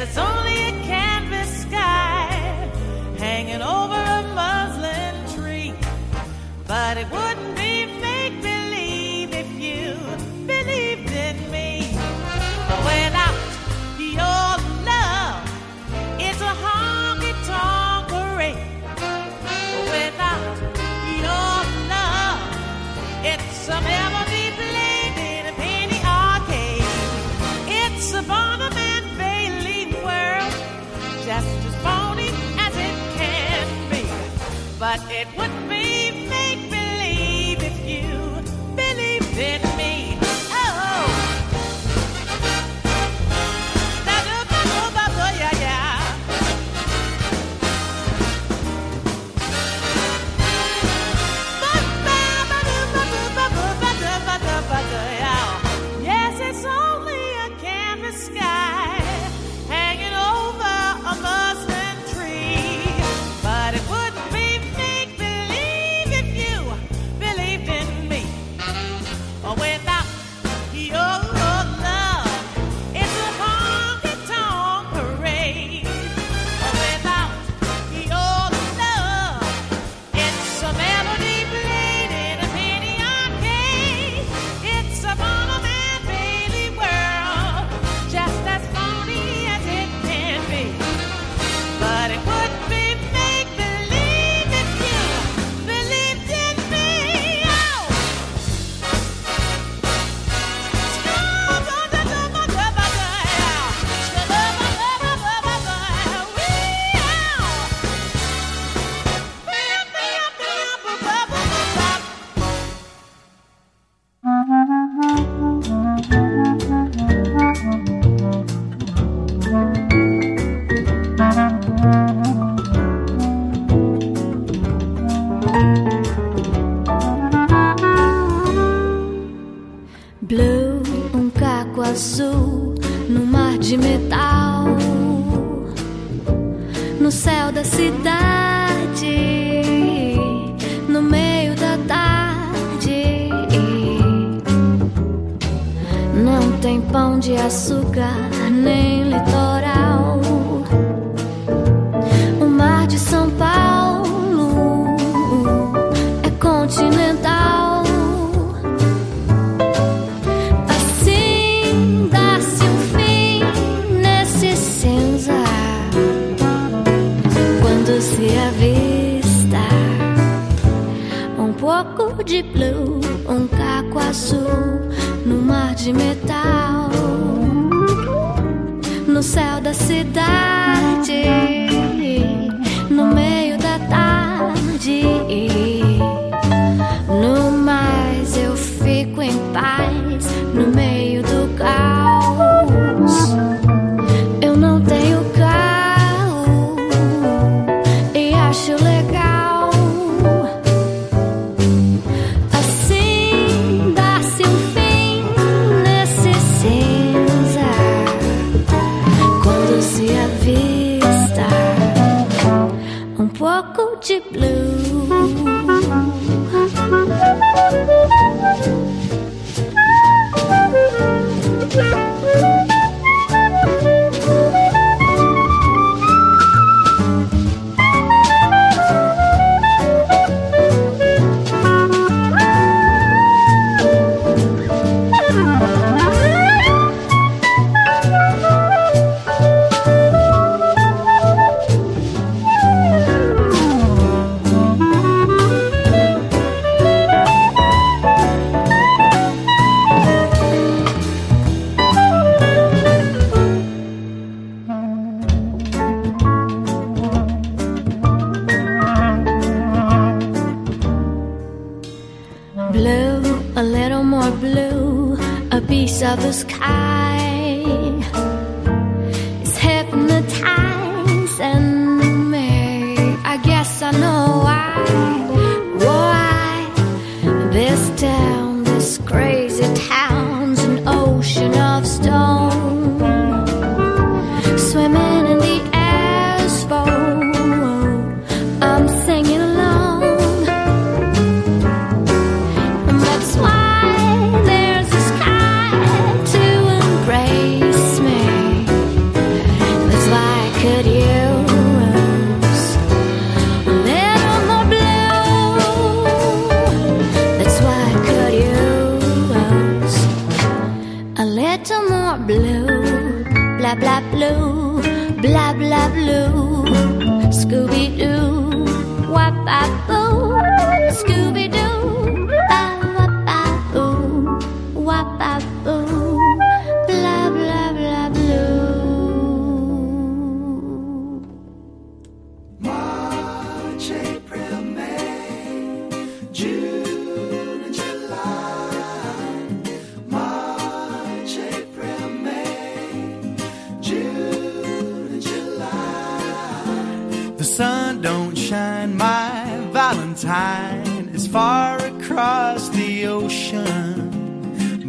It's only a canvas sky hanging over a muslin tree, but it would. de blue, um caco azul no mar de metal, no céu da cidade.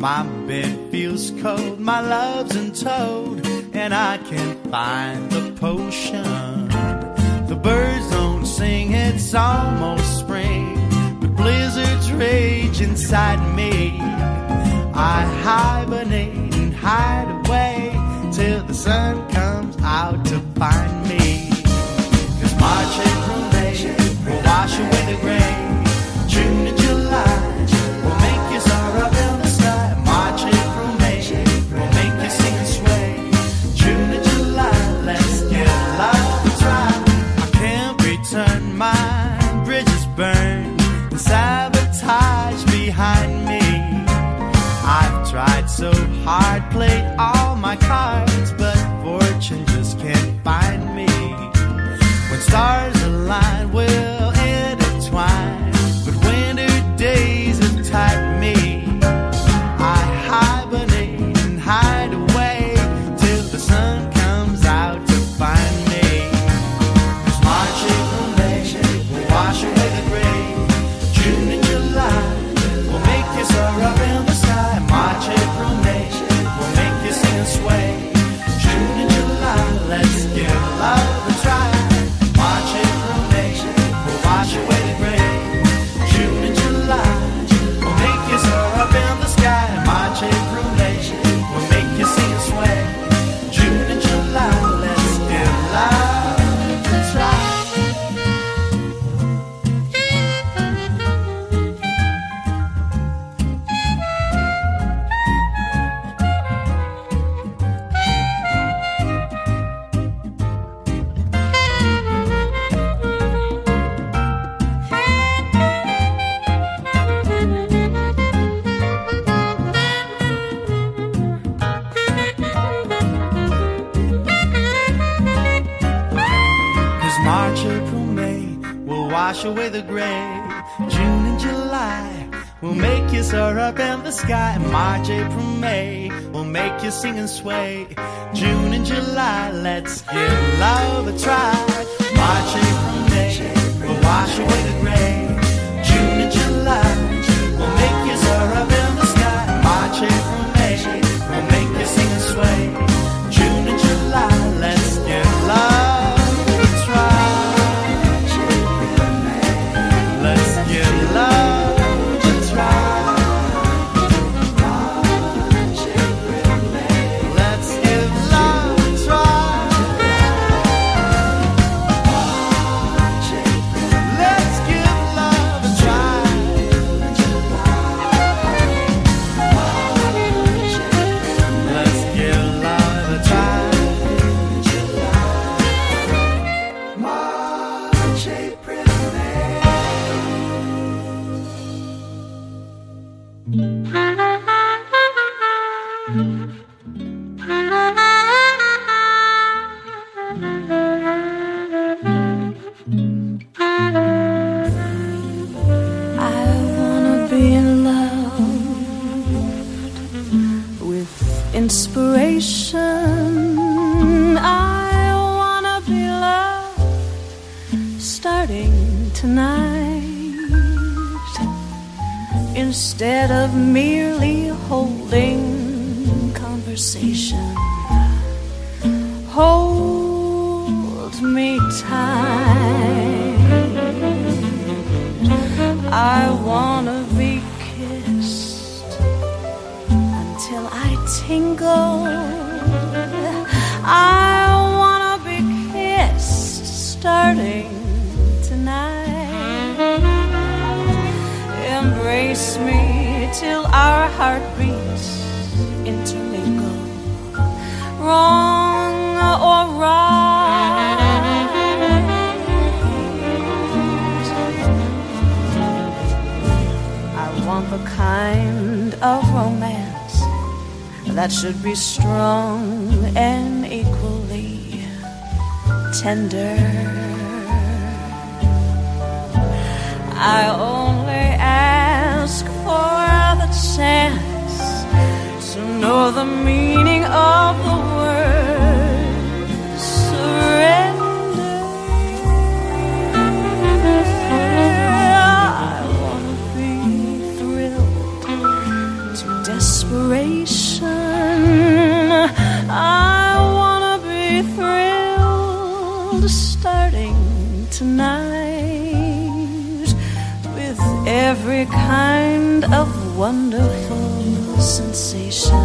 My bed feels cold, my love's in toad, and I can't find the potion. The birds don't sing, it's almost spring, but blizzards rage inside me. I hibernate and hide away till the sun sing and sway. me time. I wanna be kissed until I tingle. I wanna be kissed starting tonight. Embrace me till our heartbeats intermingle. Wrong or right a kind of romance that should be strong and equally tender. I only ask for the chance to know the meaning of the word every kind of wonderful sensation.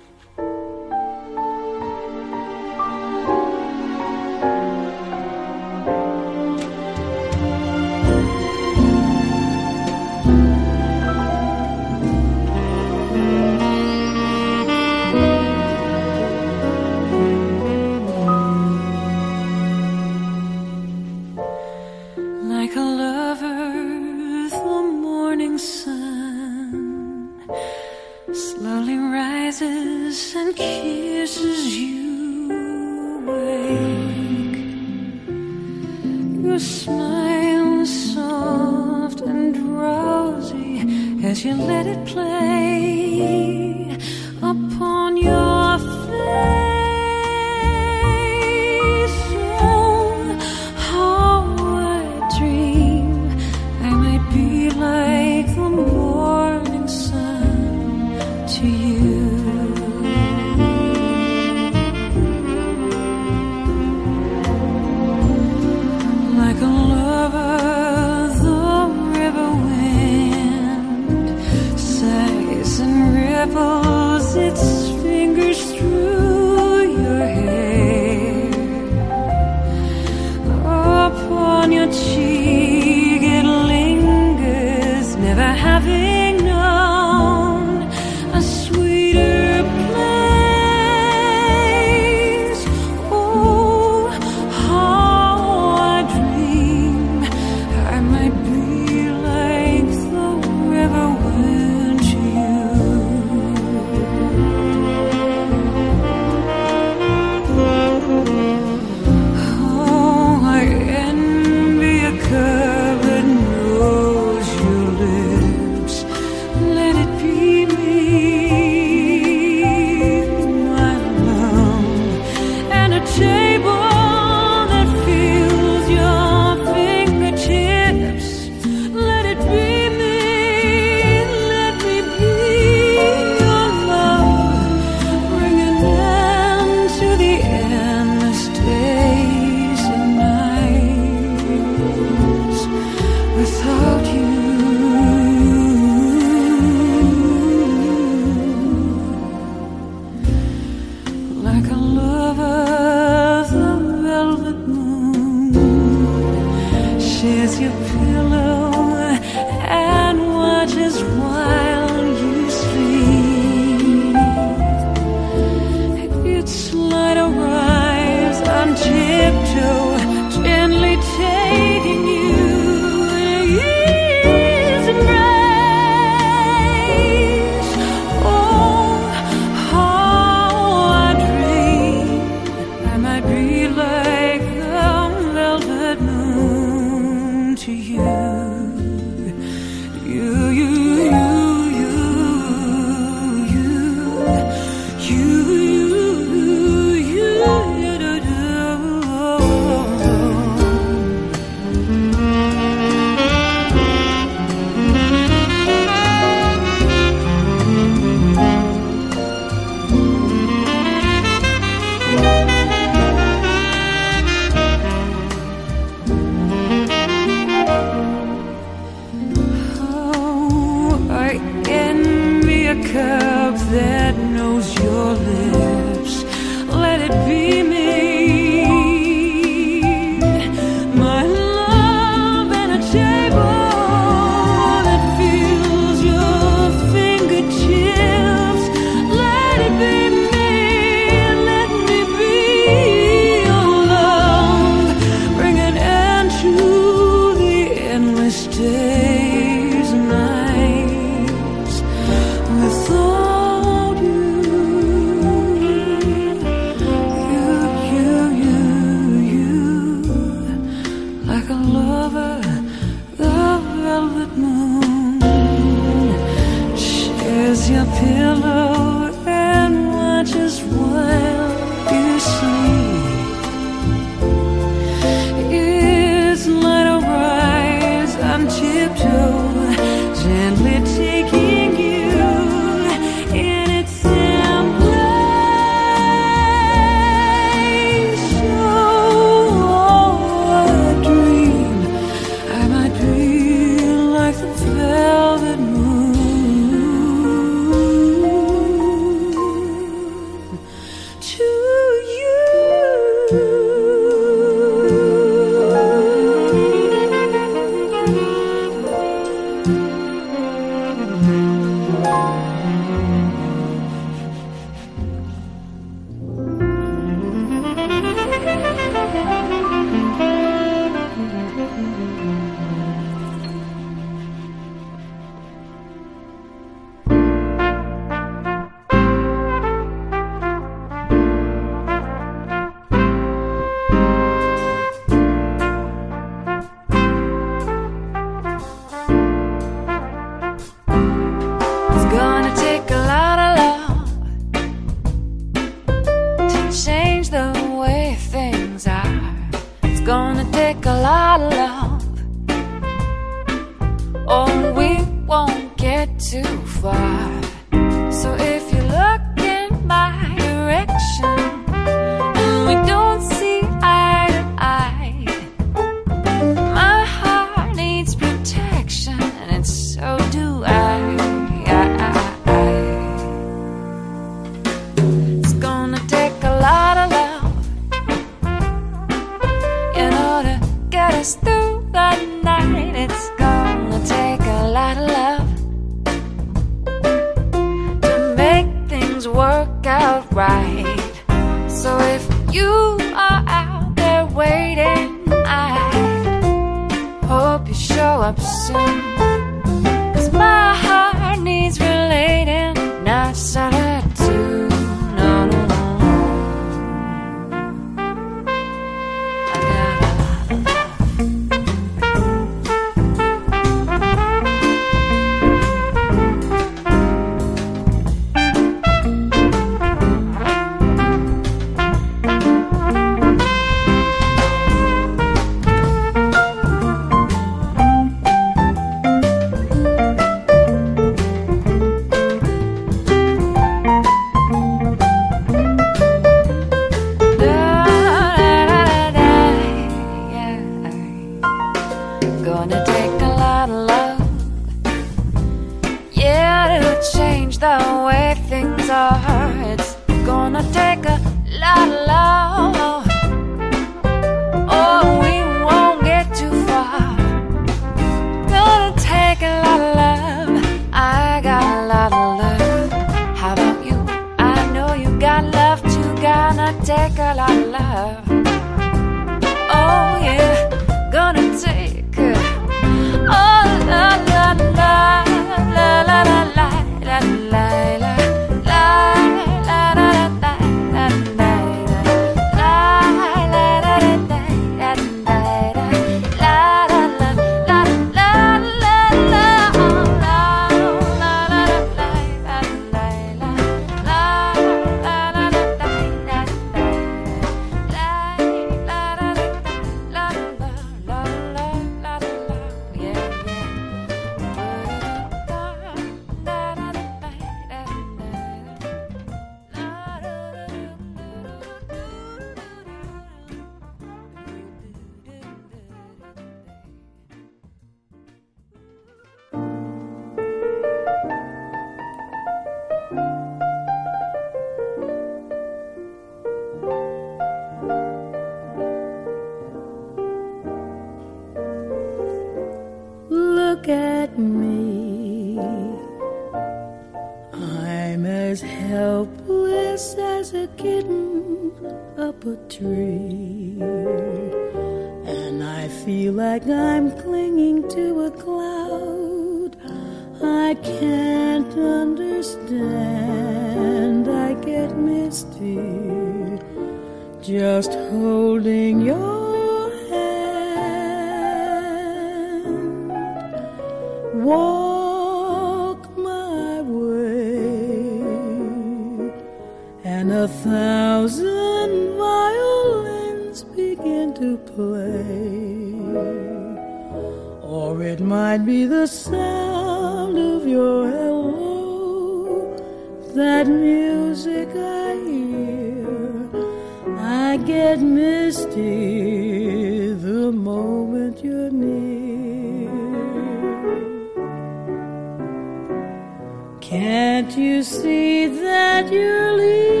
Can't you see that you're leading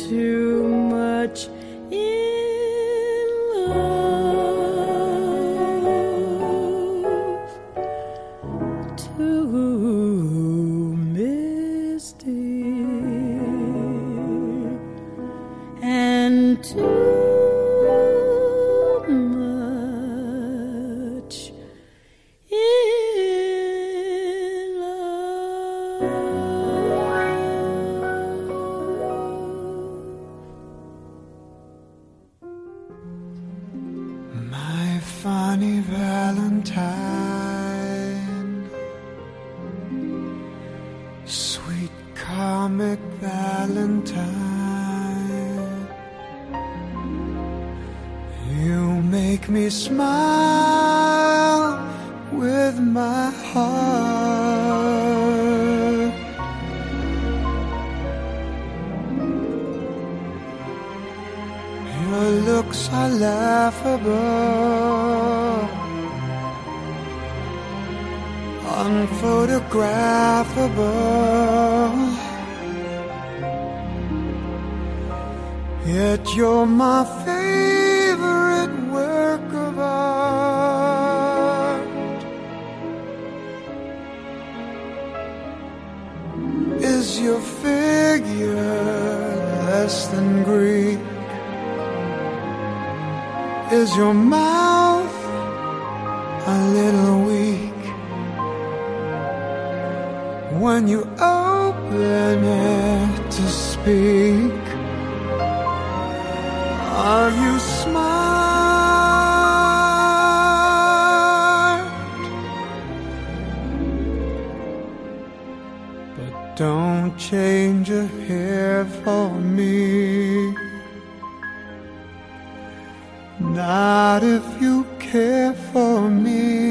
and Your mouth a little weak when you open it to speak? Are you smart? But don't change a hair for me. Not if you care for me.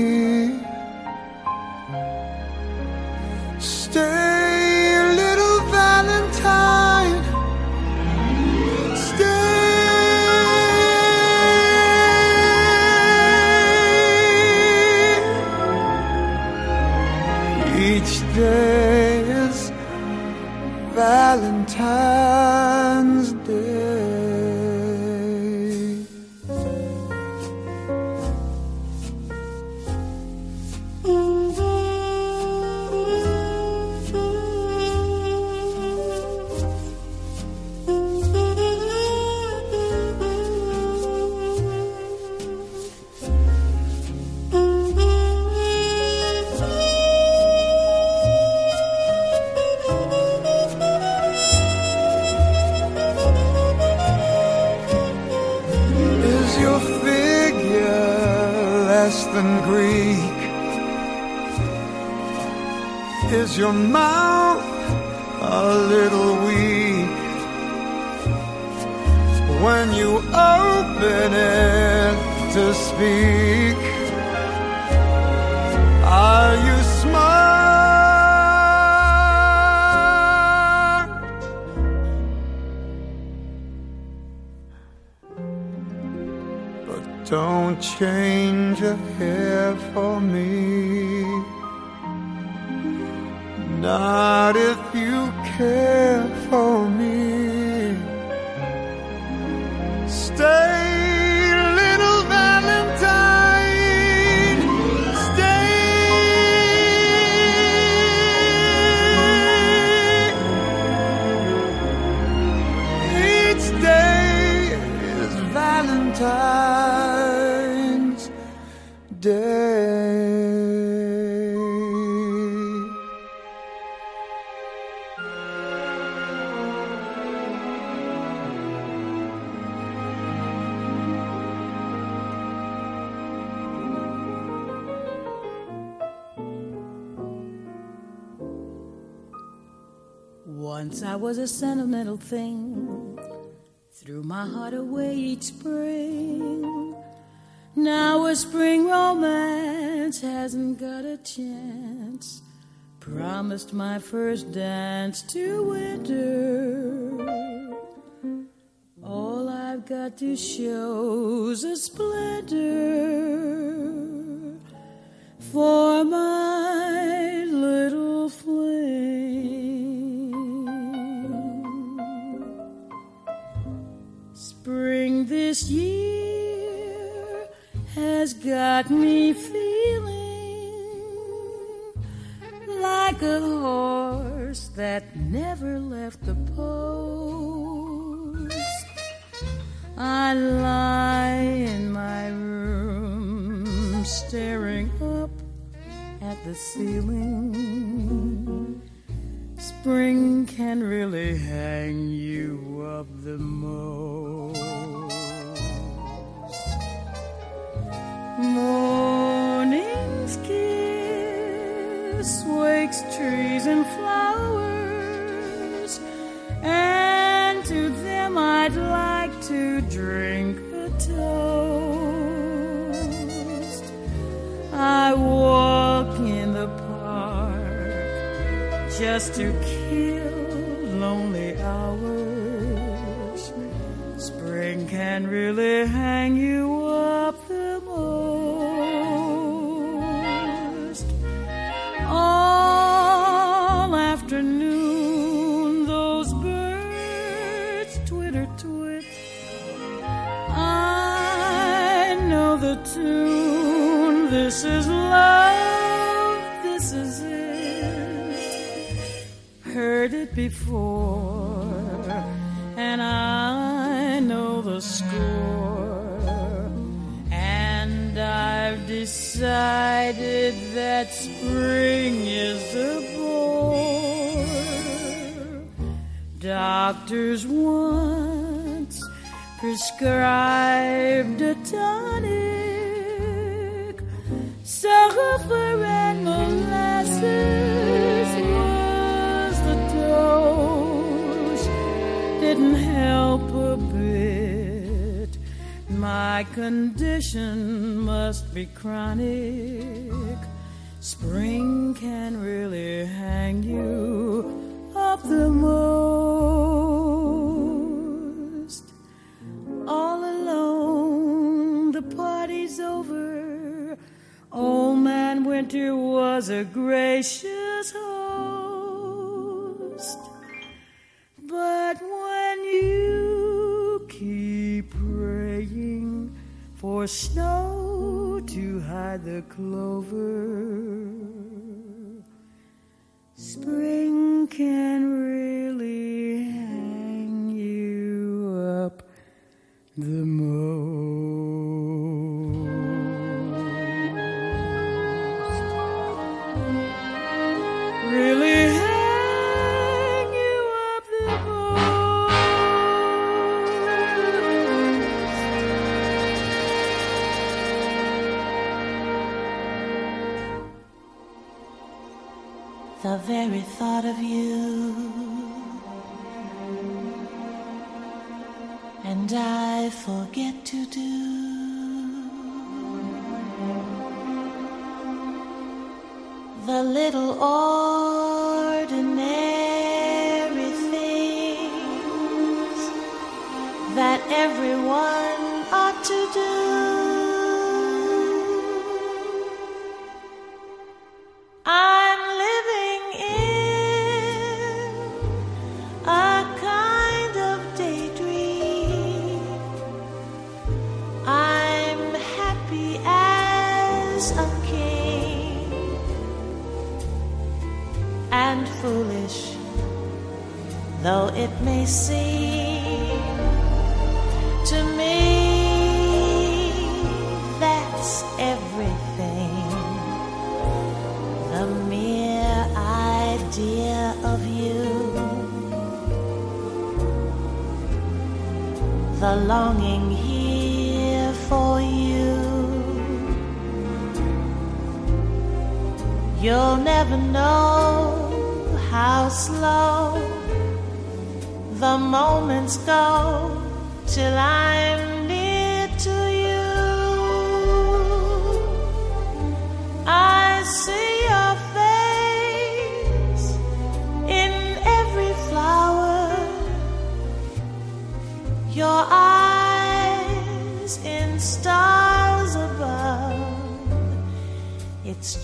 Is your mouth a little weak? When you open it to speak, are you smart? But don't change a hair for me. Not if you care for me. Stay, was a sentimental thing, threw my heart away each spring. Now a spring romance hasn't got a chance. Promised my first dance to winter. All I've got to show's a splinter for my this year has got me feeling like a horse that never left the post. I lie in my room staring up at the ceiling. Spring can really hang you up the most. Morning's kiss wakes trees and flowers, and to them I'd like to drink a toast. I walk in the park just to kill Doctors once prescribed a tonic. Sulfur and molasses was the dose. Didn't help a bit. My condition must be chronic. Winter was a gracious host. But when you keep praying for snow to hide the clover, spring can really little ordinary it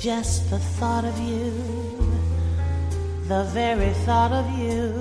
just the thought of you, the very thought of you,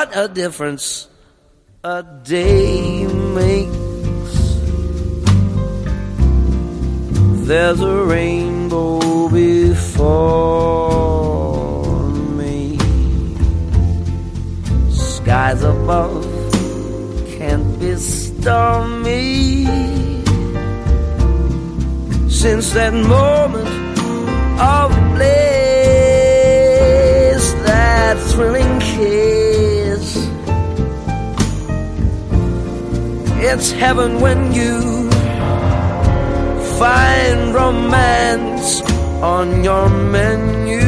What a difference a day makes. There's a rainbow before me. Skies above can't be stormy. Since that moment of bliss, that thrilling kiss. It's heaven when you find romance on your menu.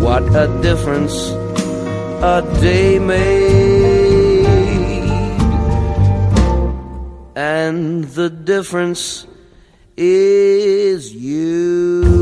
What a difference a day made, and the difference is you.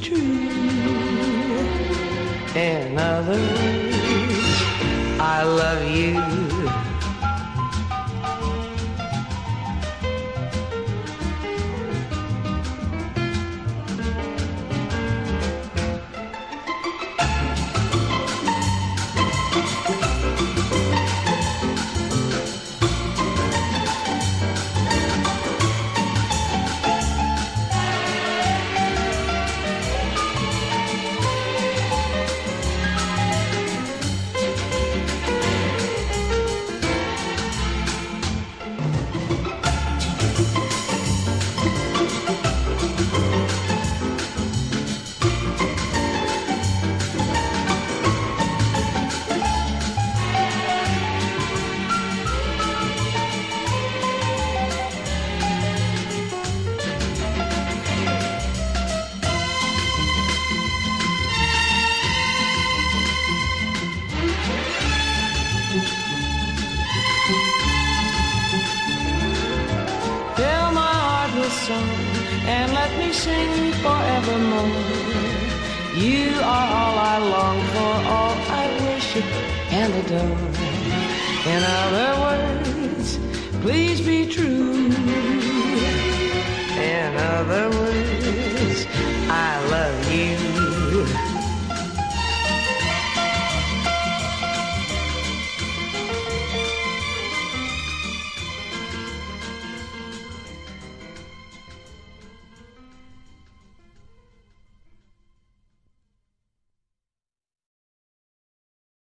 true. In other words, I love you.